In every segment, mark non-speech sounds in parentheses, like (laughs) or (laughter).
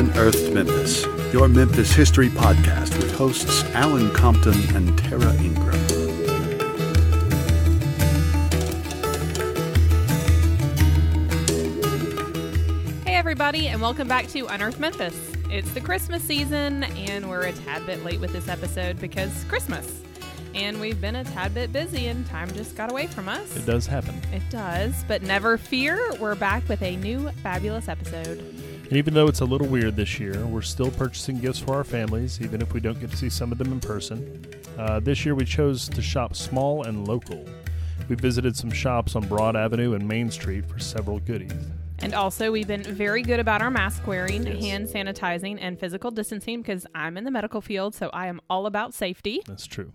Unearthed Memphis, your Memphis history podcast with hosts Alan Compton and Tara Ingram. Hey, everybody, and welcome back to Unearthed Memphis. It's the Christmas season, and we're a tad bit late with this episode because Christmas. And we've been a tad bit busy, and time just got away from us. It does happen. It does, but never fear, we're back with a new fabulous episode. And even though it's a little weird this year, we're still purchasing gifts for our families, even if we don't get to see some of them in person. Uh, this year we chose to shop small and local. We visited some shops on Broad Avenue and Main Street for several goodies. And also, we've been very good about our mask wearing, Yes. hand sanitizing, and physical distancing because I'm in the medical field, so I am all about safety. That's true.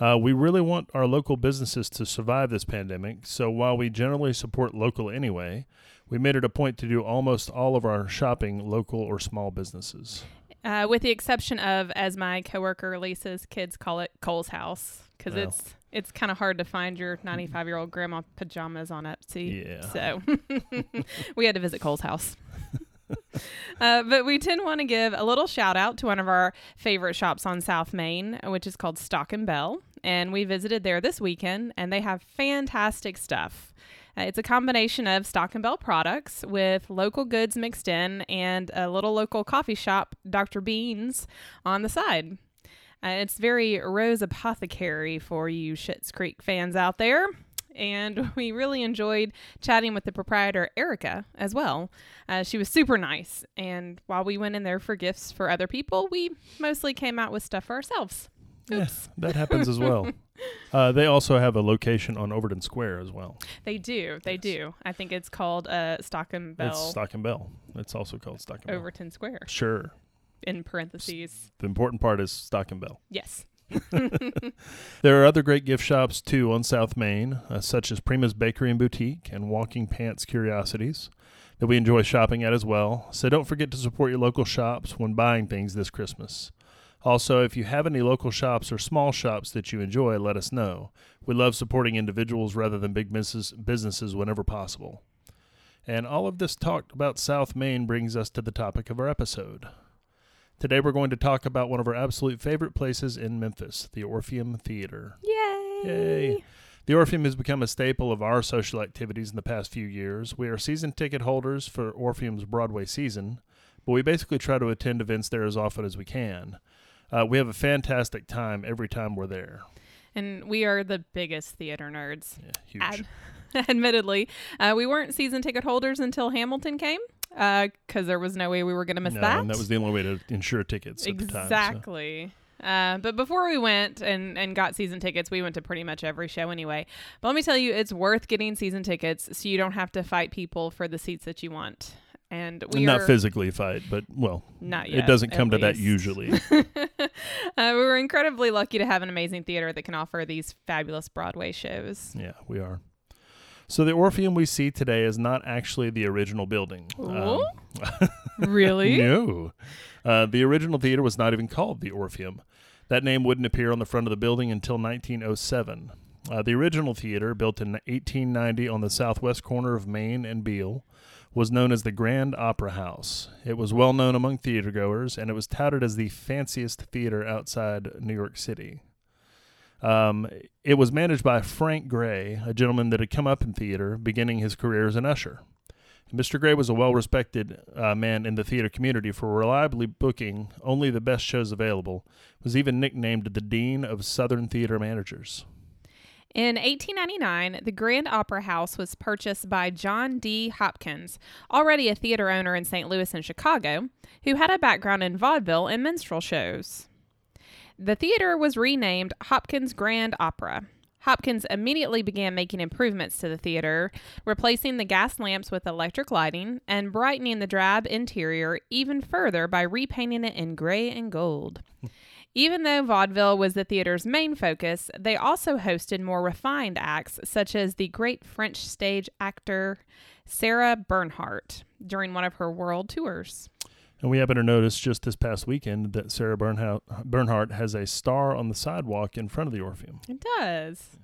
Uh, we really want our local businesses to survive this pandemic, so while we generally support local anyway, we made it a point to do almost all of our shopping local or small businesses. Uh, with the exception of, as my coworker Lisa's kids call it, Kohl's house, because Well. it's it's kind of hard to find your 95 year old grandma pajamas on Etsy. Yeah. So (laughs) we had to visit Kohl's house. (laughs) uh, but we did want to give a little shout out to one of our favorite shops on South Main, which is called Stock and Belle. And we visited there this weekend, and they have fantastic stuff. Uh, it's a combination of Stock and Belle products with local goods mixed in and a little local coffee shop, Dr. Beans, on the side. Uh, it's very Rose Apothecary for you Schitt's Creek fans out there. And (laughs) we really enjoyed chatting with the proprietor, Erica, as well. Uh, she was super nice. And while we went in there for gifts for other people, we mostly came out with stuff for ourselves. Yes, that happens as well. (laughs) Uh, they also have a location on Overton Square as well. They do. They Yes. do. I think it's called uh, Stock and Belle It's Stock and Belle. It's also called Stock and Belle. Overton Square, Sure. in parentheses. The important part is Stock and Belle. Yes. (laughs) (laughs) There are other great gift shops too on South Main, uh, such as Prima's Bakery and Boutique and Walking Pants Curiosities, that we enjoy shopping at as well. So don't forget to support your local shops when buying things this Christmas. Also, if you have any local shops or small shops that you enjoy, let us know. We love supporting individuals rather than big businesses whenever possible. And all of this talk about South Main brings us to the topic of our episode. Today we're going to talk about one of our absolute favorite places in Memphis, the Orpheum Theater. Yay. Yay. The Orpheum has become a staple of our social activities in the past few years. We are season ticket holders for Orpheum's Broadway season, but we basically try to attend events there as often as we can. Uh, we have a fantastic time every time we're there. And we are the biggest theater nerds. Yeah, huge. Ad- (laughs) admittedly, uh, we weren't season ticket holders until Hamilton came because there was no way we were going to miss no, that. and that was the only way to insure tickets at the time. so- exactly. Uh, but before we went and, and got season tickets, we went to pretty much every show anyway. But let me tell you, it's worth getting season tickets so you don't have to fight people for the seats that you want. And we not physically fight, but well, not yet. it doesn't come to that usually. (laughs) uh, we were incredibly lucky to have an amazing theater that can offer these fabulous Broadway shows. Yeah, we are. So the Orpheum we see today is not actually the original building. Um, (laughs) Really? no. Uh, the original theater was not even called the Orpheum. That name wouldn't appear on the front of the building until 1907. Uh, the original theater, built in 1890 on the southwest corner of Main and Beale, was known as the Grand Opera House. It was well known among theatergoers, and it was touted as the fanciest theater outside New York City. Um, it was managed by Frank Gray, a gentleman that had come up in theater, beginning his career as an usher. Mr. Gray was a well respected uh, man in the theater community for reliably booking only the best shows available, was even nicknamed the Dean of Southern Theater Managers. In 1899, the Grand Opera House was purchased by John D. Hopkins, already a theater owner in St. Louis and Chicago, who had a background in vaudeville and minstrel shows. The theater was renamed Hopkins Grand Opera. Hopkins immediately began making improvements to the theater, replacing the gas lamps with electric lighting and brightening the drab interior even further by repainting it in gray and gold. (laughs) Even though vaudeville was the theater's main focus, they also hosted more refined acts, such as the great French stage actor Sarah Bernhardt during one of her world tours. And we happen to notice just this past weekend that Sarah Bernhardt, Bernhardt has a star on the sidewalk in front of the Orpheum. It does.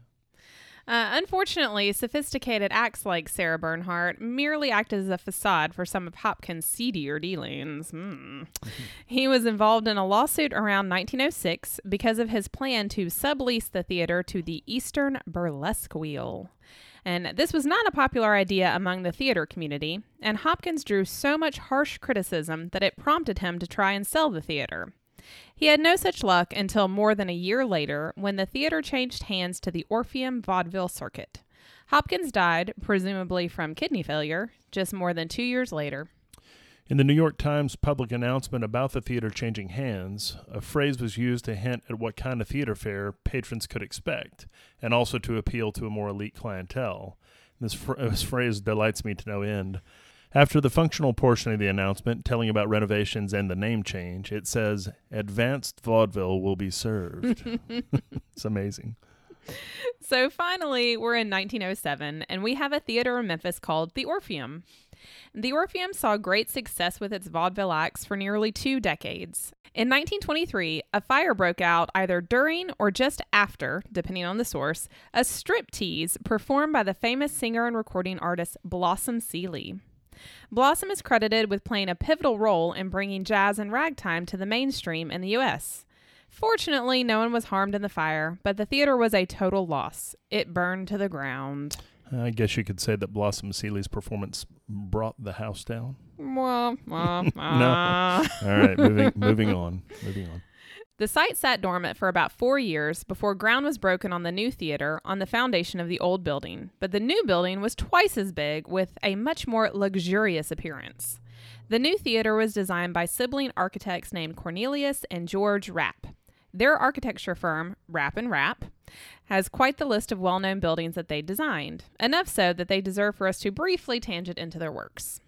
Uh, unfortunately, sophisticated acts like Sarah Bernhardt merely act as a facade for some of Hopkins' seedier dealings. Hmm. (laughs) He was involved in a lawsuit around 1906 because of his plan to sublease the theater to the Eastern Burlesque Wheel. And this was not a popular idea among the theater community, and Hopkins drew so much harsh criticism that it prompted him to try and sell the theater. He had no such luck until more than a year later when the theater changed hands to the Orpheum Vaudeville Circuit. Hopkins died, presumably from kidney failure, just more than two years later. In the New York Times public announcement about the theater changing hands, a phrase was used to hint at what kind of theater fare patrons could expect, and also to appeal to a more elite clientele. This, fr- this phrase delights me to no end. After the functional portion of the announcement, telling about renovations and the name change, it says, Advanced vaudeville will be served. (laughs) it's amazing. So finally, we're in 1907, and we have a theater in Memphis called the Orpheum. The Orpheum saw great success with its vaudeville acts for nearly two decades. In 1923, a fire broke out either during or just after, depending on the source, a striptease performed by the famous singer and recording artist Blossom Seeley. Blossom is credited with playing a pivotal role in bringing jazz and ragtime to the mainstream in the U.S. Fortunately, no one was harmed in the fire, but the theater was a total loss. It burned to the ground. I guess you could say that Blossom Seeley's performance brought the house down. Wah, wah, (laughs) wah. All right, moving moving on. Moving on. The site sat dormant for about four years before ground was broken on the new theater on the foundation of the old building, but the new building was twice as big with a much more luxurious appearance. The new theater was designed by sibling architects named Cornelius and George Rapp. Their architecture firm, Rapp and Rapp, has quite the list of well-known buildings that they designed, enough so that they deserve for us to briefly tangent into their works.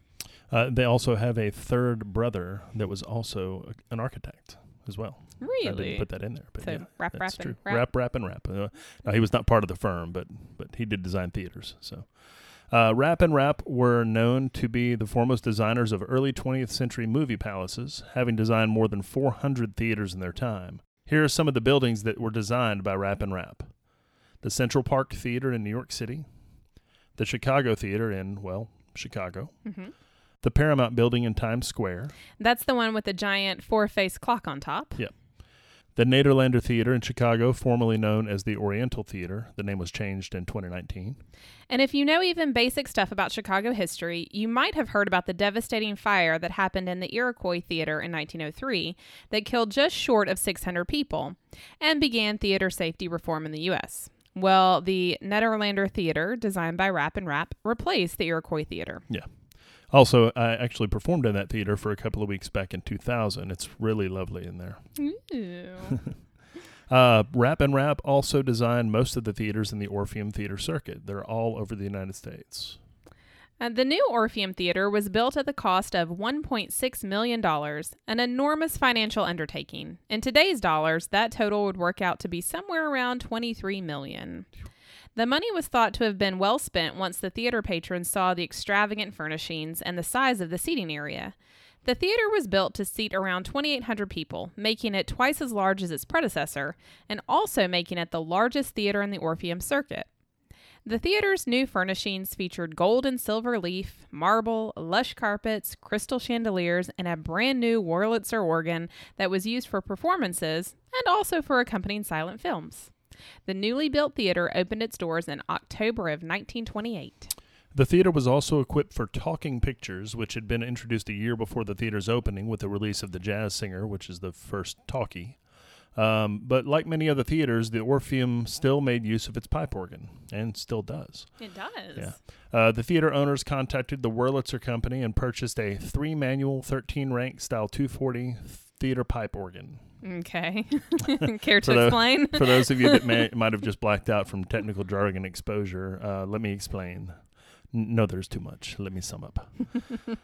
Uh, they also have a third brother that was also an architect as well. I Really? didn't put that in there, but So, yeah, Rapp, that's and true. Rapp? Rap, rap, and rap. Uh, now he was not part of the firm, but but he did design theaters. So, uh, Rapp and Rapp were known to be the foremost designers of early 20th century movie palaces, having designed more than 400 theaters in their time. Here are some of the buildings that were designed by Rapp and Rapp: the Central Park Theater in New York City, the Chicago Theater in well Chicago, hmm the Paramount Building in Times Square. That's the one with the giant four-faced clock on top. Yeah. The Nederlander Theater in Chicago, formerly known as the Oriental Theater, the name was changed in 2019. And if you know even basic stuff about Chicago history, you might have heard about the devastating fire that happened in the Iroquois Theater in 1903 that killed just short of 600 people and began theater safety reform in the U.S. Well, the Nederlander Theater, designed by Rapp and Rapp, replaced the Iroquois Theater. Also, I actually performed in that theater for a couple of weeks back in 2000. It's really lovely in there. (laughs) Uh, Rapp and Rapp also designed most of the theaters in the Orpheum Theater circuit. They're all over the United States. Uh, the new Orpheum Theater was built at the cost of $1.6 million, an enormous financial undertaking. In today's dollars, that total would work out to be somewhere around $23 million. The money was thought to have been well spent once the theater patrons saw the extravagant furnishings and the size of the seating area. The theater was built to seat around 2,800 people, making it twice as large as its predecessor, and also making it the largest theater in the Orpheum circuit. The theater's new furnishings featured gold and silver leaf, marble, lush carpets, crystal chandeliers, and a brand new Wurlitzer organ that was used for performances and also for accompanying silent films. The newly built theater opened its doors in October of 1928. The theater was also equipped for talking pictures, which had been introduced a year before the theater's opening with the release of The Jazz Singer, which is the first talkie. Um, but like many other theaters, the Orpheum still made use of its pipe organ, and still does. It does. Yeah. Uh, the theater owners contacted the Wurlitzer Company and purchased a three manual, 13 rank style 240 theater pipe organ. Okay. (laughs) (laughs) Care to For the- explain? For those of you that may, (laughs) might have just blacked out from technical jargon exposure, uh, let me explain. No, there's too much. Let me sum up.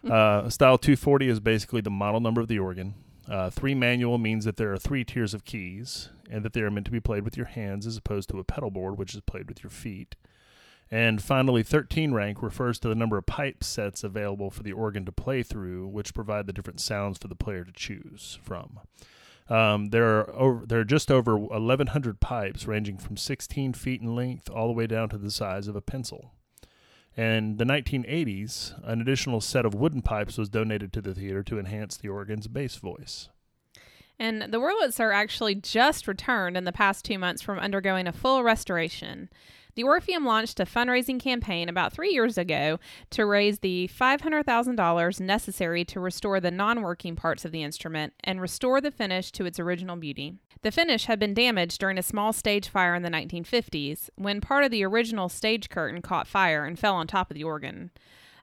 uh, style 240 is basically the model number of the organ. Uh, three manual means that there are three tiers of keys and that they are meant to be played with your hands as opposed to a pedal board, which is played with your feet. And finally, 13 rank refers to the number of pipe sets available for the organ to play through, which provide the different sounds for the player to choose from. Um, there are over, there are just over 1,100 pipes, ranging from 16 feet in length all the way down to the size of a pencil. In the 1980s, an additional set of wooden pipes was donated to the theater to enhance the organ's bass voice. And the Wurlitzer actually just returned in the past two months from undergoing a full restoration. The Orpheum launched a fundraising campaign about three years ago to raise the $500,000 necessary to restore the non working parts of the instrument and restore the finish to its original beauty. The finish had been damaged during a small stage fire in the 1950s when part of the original stage curtain caught fire and fell on top of the organ.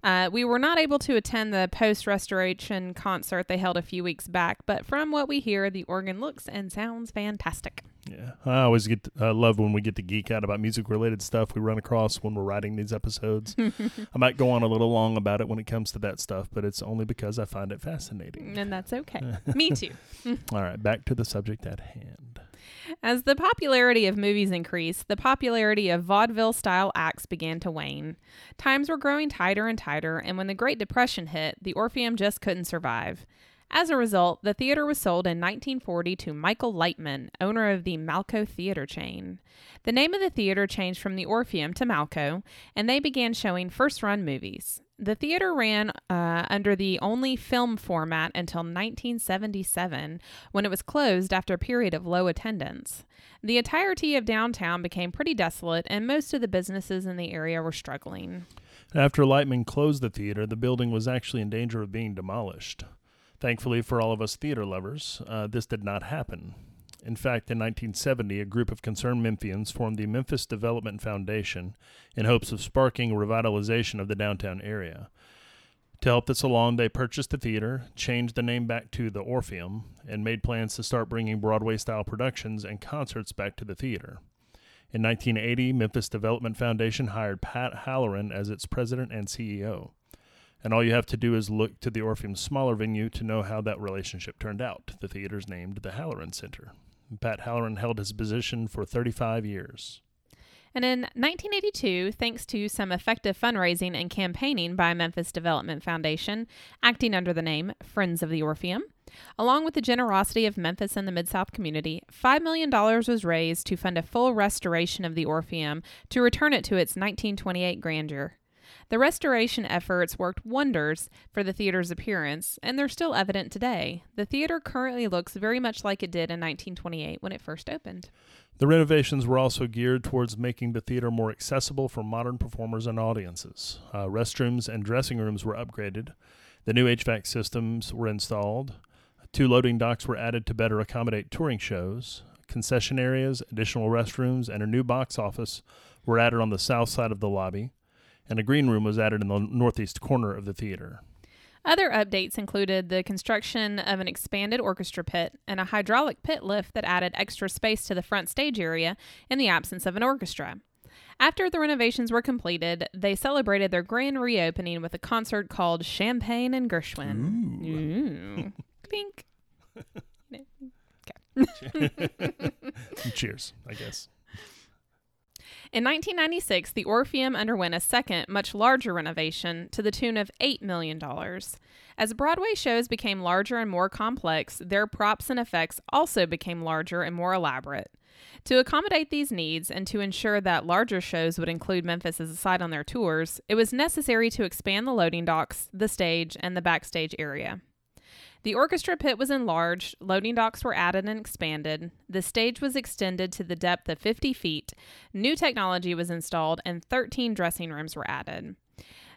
Uh, we were not able to attend the post restoration concert they held a few weeks back, but from what we hear, the organ looks and sounds fantastic. Yeah, I always get to, I love when we get to geek out about music related stuff we run across when we're writing these episodes. (laughs) I might go on a little long about it when it comes to that stuff, but it's only because I find it fascinating. And that's okay. (laughs) Me too. All right, back to the subject at hand. As the popularity of movies increased, the popularity of vaudeville style acts began to wane. Times were growing tighter and tighter, and when the Great Depression hit, the Orpheum just couldn't survive. As a result, the theater was sold in 1940 to Michael Lightman, owner of the Malco Theater chain. The name of the theater changed from the Orpheum to Malco, and they began showing first run movies. The theater ran uh, under the only film format until 1977, when it was closed after a period of low attendance. The entirety of downtown became pretty desolate, and most of the businesses in the area were struggling. After Lightman closed the theater, the building was actually in danger of being demolished. Thankfully for all of us theater lovers, uh, this did not happen. In fact, in 1970, a group of concerned Memphians formed the Memphis Development Foundation in hopes of sparking revitalization of the downtown area. To help this along, they purchased the theater, changed the name back to the Orpheum, and made plans to start bringing Broadway style productions and concerts back to the theater. In 1980, Memphis Development Foundation hired Pat Halloran as its president and CEO. And all you have to do is look to the Orpheum's smaller venue to know how that relationship turned out. The theater is named the Halloran Center. Pat Halloran held his position for 35 years. And in 1982, thanks to some effective fundraising and campaigning by Memphis Development Foundation, acting under the name Friends of the Orpheum, along with the generosity of Memphis and the Mid South community, $5 million was raised to fund a full restoration of the Orpheum to return it to its 1928 grandeur. The restoration efforts worked wonders for the theater's appearance, and they're still evident today. The theater currently looks very much like it did in 1928 when it first opened. The renovations were also geared towards making the theater more accessible for modern performers and audiences. Uh, restrooms and dressing rooms were upgraded. The new HVAC systems were installed. Two loading docks were added to better accommodate touring shows. Concession areas, additional restrooms, and a new box office were added on the south side of the lobby and a green room was added in the northeast corner of the theater. Other updates included the construction of an expanded orchestra pit and a hydraulic pit lift that added extra space to the front stage area in the absence of an orchestra. After the renovations were completed, they celebrated their grand reopening with a concert called Champagne and Gershwin. Ooh. (laughs) Clink. (laughs) (laughs) Cheers, I guess. In 1996, the Orpheum underwent a second, much larger renovation to the tune of $8 million. As Broadway shows became larger and more complex, their props and effects also became larger and more elaborate. To accommodate these needs and to ensure that larger shows would include Memphis as a site on their tours, it was necessary to expand the loading docks, the stage, and the backstage area. The orchestra pit was enlarged, loading docks were added and expanded, the stage was extended to the depth of 50 feet, new technology was installed, and 13 dressing rooms were added.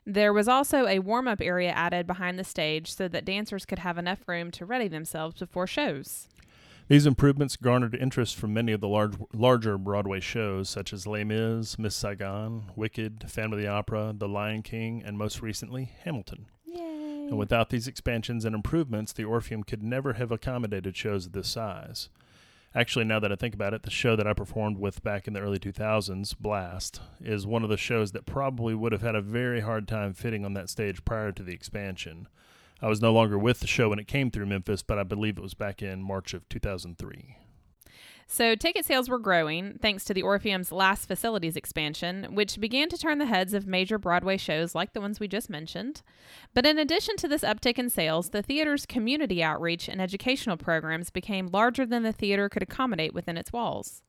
There was also a warm up area added behind the stage so that dancers could have enough room to ready themselves before shows. These improvements garnered interest from many of the large, larger Broadway shows, such as Les Mis, Miss Saigon, Wicked, Phantom of the Opera, The Lion King, and most recently, Hamilton. And without these expansions and improvements, the Orpheum could never have accommodated shows of this size. Actually, now that I think about it, the show that I performed with back in the early 2000s, Blast, is one of the shows that probably would have had a very hard time fitting on that stage prior to the expansion. I was no longer with the show when it came through Memphis, but I believe it was back in March of 2003. So, ticket sales were growing thanks to the Orpheum's last facilities expansion, which began to turn the heads of major Broadway shows like the ones we just mentioned. But in addition to this uptick in sales, the theater's community outreach and educational programs became larger than the theater could accommodate within its walls.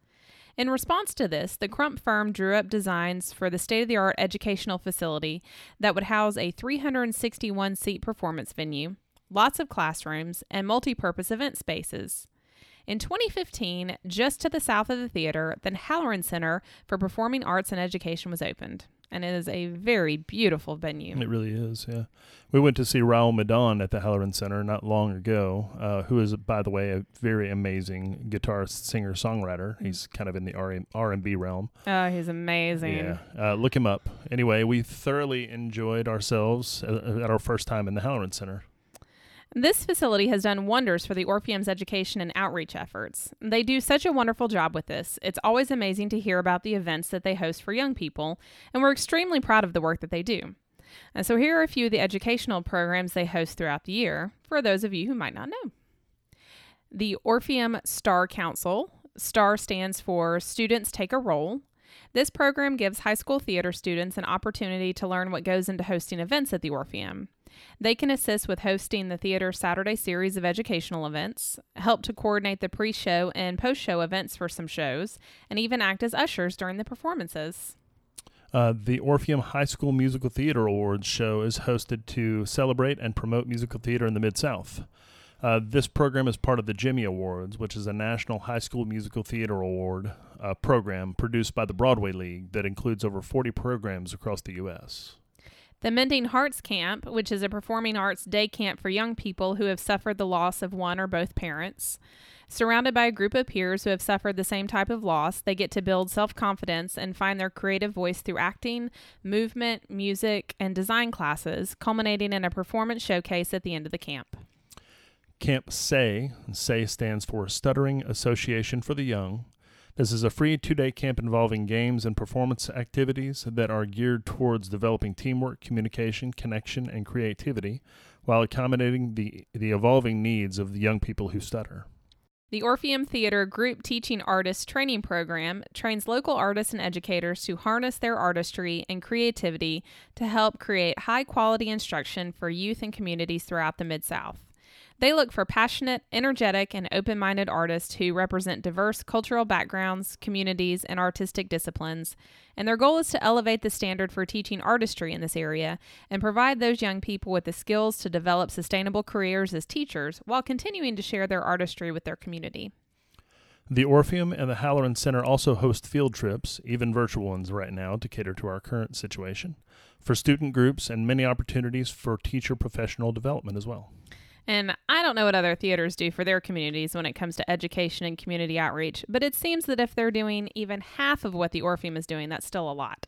In response to this, the Crump firm drew up designs for the state of the art educational facility that would house a 361 seat performance venue, lots of classrooms, and multi purpose event spaces. In 2015, just to the south of the theater, the Halloran Center for Performing Arts and Education was opened, and it is a very beautiful venue. It really is, yeah. We went to see Raul Midón at the Halloran Center not long ago, uh, who is, by the way, a very amazing guitarist, singer, songwriter. He's kind of in the R and B realm. Oh, he's amazing. Yeah, uh, look him up. Anyway, we thoroughly enjoyed ourselves uh, at our first time in the Halloran Center. This facility has done wonders for the Orpheum's education and outreach efforts. They do such a wonderful job with this. It's always amazing to hear about the events that they host for young people, and we're extremely proud of the work that they do. And so here are a few of the educational programs they host throughout the year for those of you who might not know. The Orpheum Star Council. STAR stands for Students Take a Role. This program gives high school theater students an opportunity to learn what goes into hosting events at the Orpheum. They can assist with hosting the theater's Saturday series of educational events, help to coordinate the pre show and post show events for some shows, and even act as ushers during the performances. Uh, the Orpheum High School Musical Theater Awards show is hosted to celebrate and promote musical theater in the Mid South. Uh, this program is part of the Jimmy Awards, which is a national high school musical theater award uh, program produced by the Broadway League that includes over 40 programs across the U.S. The Mending Hearts Camp, which is a performing arts day camp for young people who have suffered the loss of one or both parents. Surrounded by a group of peers who have suffered the same type of loss, they get to build self confidence and find their creative voice through acting, movement, music, and design classes, culminating in a performance showcase at the end of the camp. Camp SAY, SAY stands for Stuttering Association for the Young, this is a free two day camp involving games and performance activities that are geared towards developing teamwork, communication, connection, and creativity while accommodating the, the evolving needs of the young people who stutter. The Orpheum Theater Group Teaching Artists Training Program trains local artists and educators to harness their artistry and creativity to help create high quality instruction for youth and communities throughout the Mid South. They look for passionate, energetic, and open minded artists who represent diverse cultural backgrounds, communities, and artistic disciplines. And their goal is to elevate the standard for teaching artistry in this area and provide those young people with the skills to develop sustainable careers as teachers while continuing to share their artistry with their community. The Orpheum and the Halloran Center also host field trips, even virtual ones right now, to cater to our current situation, for student groups and many opportunities for teacher professional development as well. And I don't know what other theaters do for their communities when it comes to education and community outreach, but it seems that if they're doing even half of what the Orpheum is doing, that's still a lot.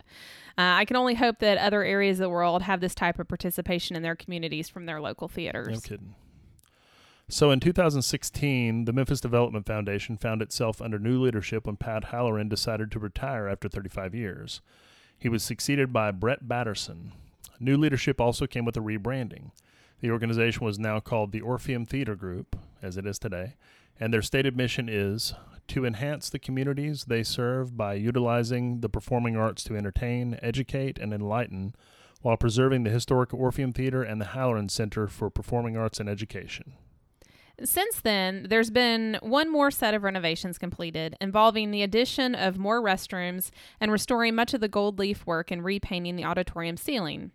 Uh, I can only hope that other areas of the world have this type of participation in their communities from their local theaters. No kidding. So in 2016, the Memphis Development Foundation found itself under new leadership when Pat Halloran decided to retire after 35 years. He was succeeded by Brett Batterson. New leadership also came with a rebranding. The organization was now called the Orpheum Theater Group, as it is today, and their stated mission is to enhance the communities they serve by utilizing the performing arts to entertain, educate, and enlighten while preserving the historic Orpheum Theater and the Halloran Center for Performing Arts and Education. Since then, there's been one more set of renovations completed involving the addition of more restrooms and restoring much of the gold leaf work and repainting the auditorium ceiling.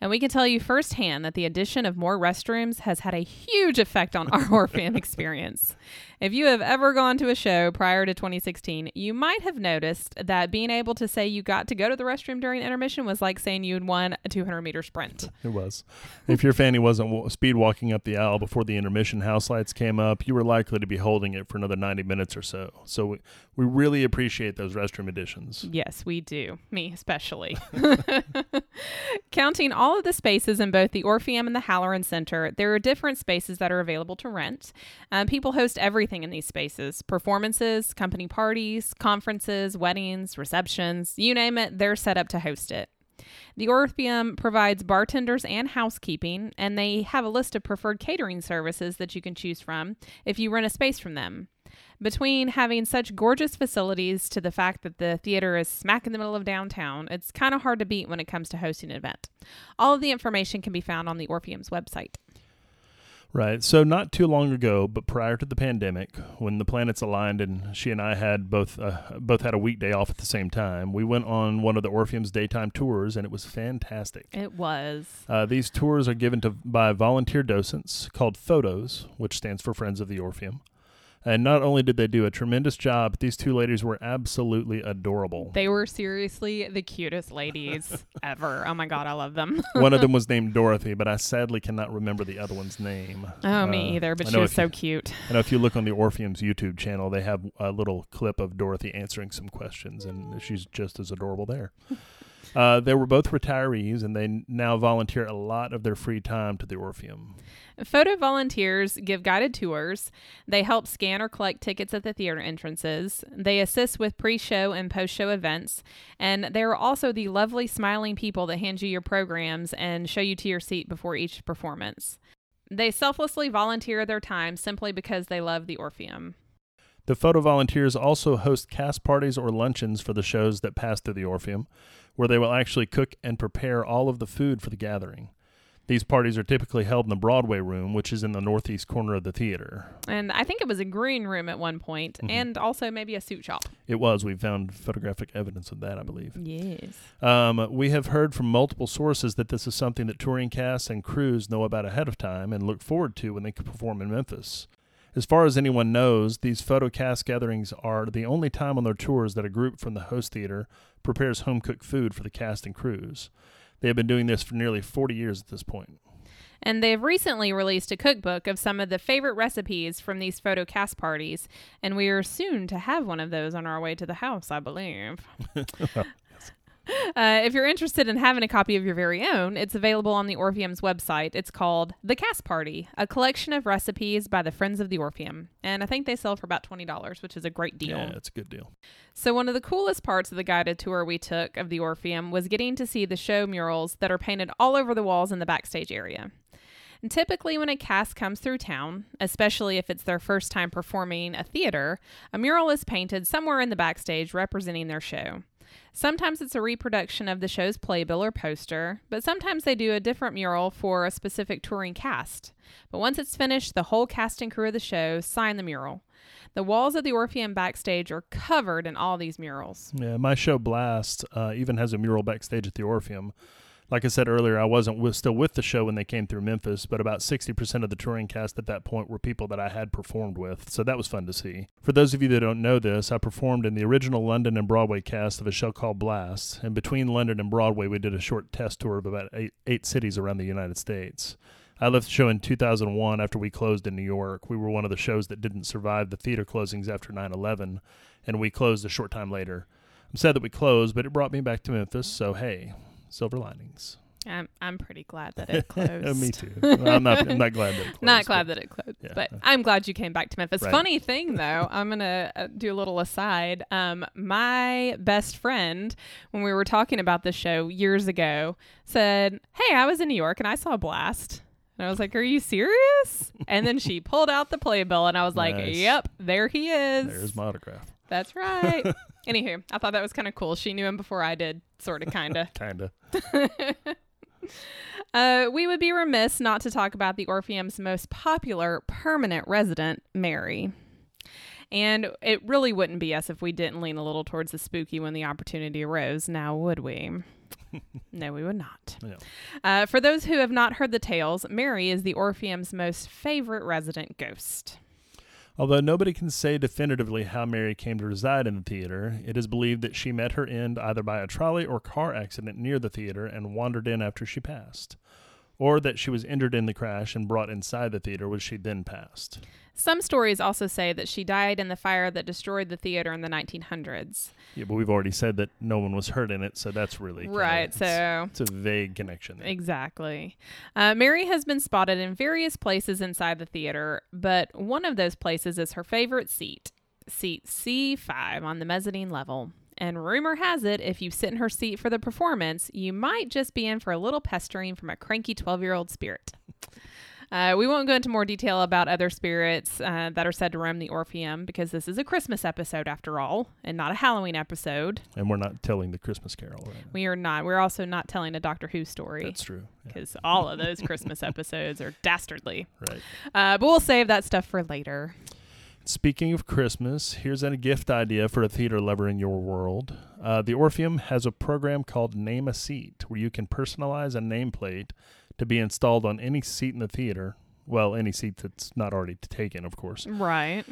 And we can tell you firsthand that the addition of more restrooms has had a huge effect on our (laughs) Orpheum experience. If you have ever gone to a show prior to 2016, you might have noticed that being able to say you got to go to the restroom during intermission was like saying you'd won a 200 meter sprint. It was. if your fanny wasn't speed walking up the aisle before the intermission house lights came up, you were likely to be holding it for another 90 minutes or so. So we, we really appreciate those restroom additions. Yes, we do. Me especially. (laughs) Counting all of the spaces in both the Orpheum and the Halloran Center, there are different spaces that are available to rent. Um, people host everything in these spaces performances, company parties, conferences, weddings, receptions you name it, they're set up to host it. The Orpheum provides bartenders and housekeeping, and they have a list of preferred catering services that you can choose from if you rent a space from them. Between having such gorgeous facilities to the fact that the theater is smack in the middle of downtown, it's kind of hard to beat when it comes to hosting an event. All of the information can be found on the Orpheum's website. Right. So not too long ago, but prior to the pandemic, when the planets aligned and she and I had both uh, both had a weekday off at the same time, we went on one of the Orpheum's daytime tours, and it was fantastic. It was. Uh, these tours are given to by volunteer docents called FOTOs, which stands for Friends of the Orpheum. And not only did they do a tremendous job, but these two ladies were absolutely adorable. They were seriously the cutest ladies (laughs) ever. Oh my God, I love them. (laughs) One of them was (laughs) named Dorothy, but I sadly cannot remember the other one's name. Oh, me Uh, either, but she was so you- cute. I know if you look on the Orpheum's YouTube channel, they have a little clip of Dorothy answering some questions, and she's just as adorable there. Uh, they were both retirees, and they now volunteer a lot of their free time to the Orpheum. FOTO volunteers give guided tours. They help scan or collect tickets at the theater entrances. They assist with pre show and post show events. And they are also the lovely, smiling people that hand you your programs and show you to your seat before each performance. They selflessly volunteer their time simply because they love the Orpheum. The FOTO volunteers also host cast parties or luncheons for the shows that pass through the Orpheum, where they will actually cook and prepare all of the food for the gathering. These parties are typically held in the Broadway room, which is in the northeast corner of the theater. And I think it was a green room at one point, Mhm. and also maybe a suit shop. It was. We found photographic evidence of that, I believe. Yes. Um, we have heard from multiple sources that this is something that touring casts and crews know about ahead of time and look forward to when they can perform in Memphis. As far as anyone knows, these FOTO cast gatherings are the only time on their tours that a group from the host theater prepares home cooked food for the cast and crews. They have been doing this for nearly 40 years at this point. And they've recently released a cookbook of some of the favorite recipes from these FOTO cast parties, and we are soon to have one of those on our way to the house, I believe. (laughs) (laughs) Uh, if you're interested in having a copy of your very own, it's available on the Orpheum's website. It's called The Cast Party, a collection of recipes by the Friends of the Orpheum. And I think they sell for about $20, which is a great deal. Yeah, it's a good deal. So, one of the coolest parts of the guided tour we took of the Orpheum was getting to see the show murals that are painted all over the walls in the backstage area. And typically, when a cast comes through town, especially if it's their first time performing a theater, a mural is painted somewhere in the backstage representing their show. Sometimes it's a reproduction of the show's playbill or poster, but sometimes they do a different mural for a specific touring cast. But once it's finished, the whole cast and crew of the show sign the mural. The walls of the Orpheum backstage are covered in all these murals. Yeah, my show Blast uh, even has a mural backstage at the Orpheum. Like I said earlier, I wasn't with, still with the show when they came through Memphis, but about 60% of the touring cast at that point were people that I had performed with, so that was fun to see. For those of you that don't know this, I performed in the original London and Broadway cast of a show called Blast, and between London and Broadway, we did a short test tour of about eight, eight cities around the United States. I left the show in 2001 after we closed in New York. We were one of the shows that didn't survive the theater closings after 9 11, and we closed a short time later. I'm sad that we closed, but it brought me back to Memphis, so hey, silver linings. I'm, I'm pretty glad that it (laughs) closed. me too. I'm not, I'm not glad that it (laughs) closed. Not glad but- that it closed, Yeah. but I'm glad you came back to Memphis. Right. Funny thing though, I'm gonna uh, do a little aside. Um, my best friend, when we were talking about this show years ago, said, "Hey, I was in New York and I saw a Blast." And I was like, "Are you serious?" And then she pulled out the playbill, and I was like, (laughs) Nice. "Yep, there he is. There's my autograph. That's right." Anywho, I thought that was kind of cool. She knew him before I did, sort of, kind of. Kinda. (laughs) (laughs) Uh, we would be remiss not to talk about the Orpheum's most popular permanent resident, Mary. And it really wouldn't be us if we didn't lean a little towards the spooky when the opportunity arose, now would we? (laughs) no, we would not. Uh, for those who have not heard the tales, Mary is the Orpheum's most favorite resident ghost. Although nobody can say definitively how Mary came to reside in the theater, it is believed that she met her end either by a trolley or car accident near the theater and wandered in after she passed, or that she was injured in the crash and brought inside the theater, which she then passed. Some stories also say that she died in the fire that destroyed the theater in the 1900s. Yeah, but we've already said that no one was hurt in it, so that's really right, it's- so it's a vague connection. There. Exactly. Uh, Mary has been spotted in various places inside the theater, but one of those places is her favorite seat, seat C5 on the mezzanine level. And rumor has it, if you sit in her seat for the performance, you might just be in for a little pestering from a cranky 12 year old spirit. Uh, we won't go into more detail about other spirits uh, that are said to roam the Orpheum because this is a Christmas episode after all, and not a Halloween episode. And we're not telling the Christmas Carol. Right? We are not. We're also not telling a Doctor Who story That's true. Yeah, because all of those Christmas (laughs) episodes are dastardly. right. Uh, but we'll save that stuff for later. Speaking of Christmas, here's a gift idea for a theater lover in your world. Uh, the Orpheum has a program called Name a Seat, where you can personalize a nameplate to be installed on any seat in the theater. Well, any seat that's not already taken, of course. Right.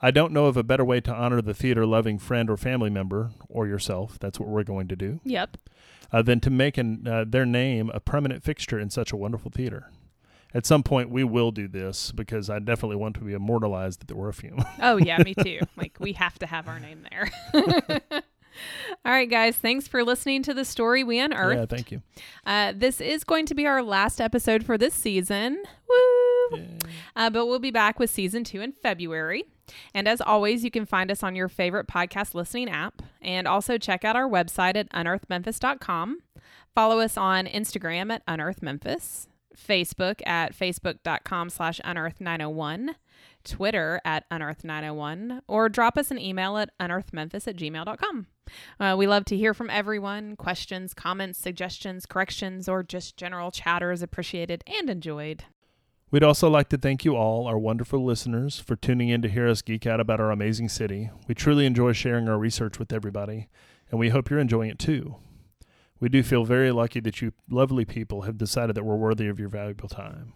I don't know of a better way to honor the theater loving friend or family member, or yourself, that's what we're going to do, Yep. uh, than to make an, uh, their name a permanent fixture in such a wonderful theater. At some point, we will do this because I definitely want to be immortalized at the Orpheum. Oh yeah, me (laughs) too. like we have to have our name there. (laughs) (laughs) All right, guys. Thanks for listening to the story we unearthed. yeah, thank you. Uh, this is going to be our last episode for this season. Woo! Yay. Uh, but we'll be back with season two in February. And as always, you can find us on your favorite podcast listening app and also check out our website at unearthmemphis.com. Follow us on Instagram at unearthmemphis, Facebook at facebook.com slash unearth901, Twitter at unearth901, or drop us an email at unearthmemphis at gmail.com. Uh, we love to hear from everyone. Questions, comments, suggestions, corrections, or just general chatter is appreciated and enjoyed. We'd also like to thank you all, our wonderful listeners, for tuning in to hear us geek out about our amazing city. We truly enjoy sharing our research with everybody, and we hope you're enjoying it too. We do feel very lucky that you lovely people have decided that we're worthy of your valuable time.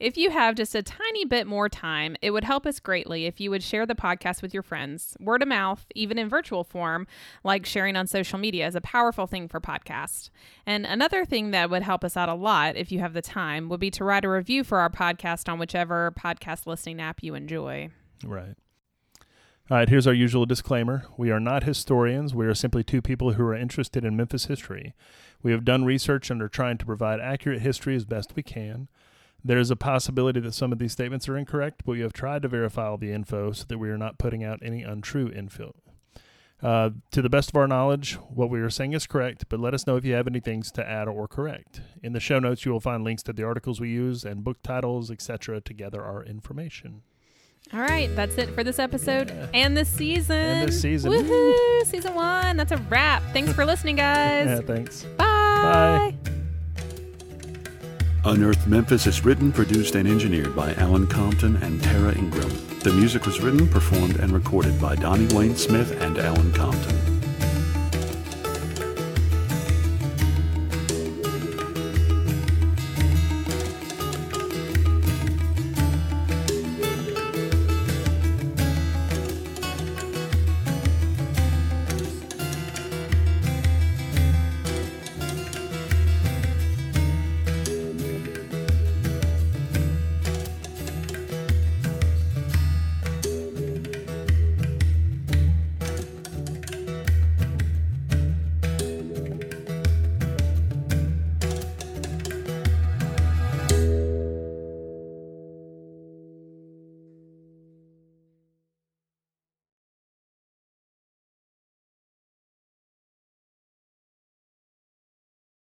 If you have just a tiny bit more time, it would help us greatly if you would share the podcast with your friends. Word of mouth, even in virtual form, like sharing on social media, is a powerful thing for podcasts. And another thing that would help us out a lot, if you have the time, would be to write a review for our podcast on whichever podcast listening app you enjoy. Right. All right, here's our usual disclaimer. We are not historians. We are simply two people who are interested in Memphis history. We have done research and are trying to provide accurate history as best we can. There is a possibility that some of these statements are incorrect, but we have tried to verify all the info so that we are not putting out any untrue info. Uh, to the best of our knowledge, what we are saying is correct, but let us know if you have any things to add or correct. In the show notes, you will find links to the articles we use and book titles, etc., to gather our information. All right, that's it for this episode Yeah. and this season. And this season. Woohoo! Season one. That's a wrap. Thanks for listening, guys. Yeah, thanks. Bye. Unearthed Memphis is written, produced, and engineered by Alan Compton and Tara Ingram. The music was written, performed, and recorded by Donnie Wayne Smith and Alan Compton.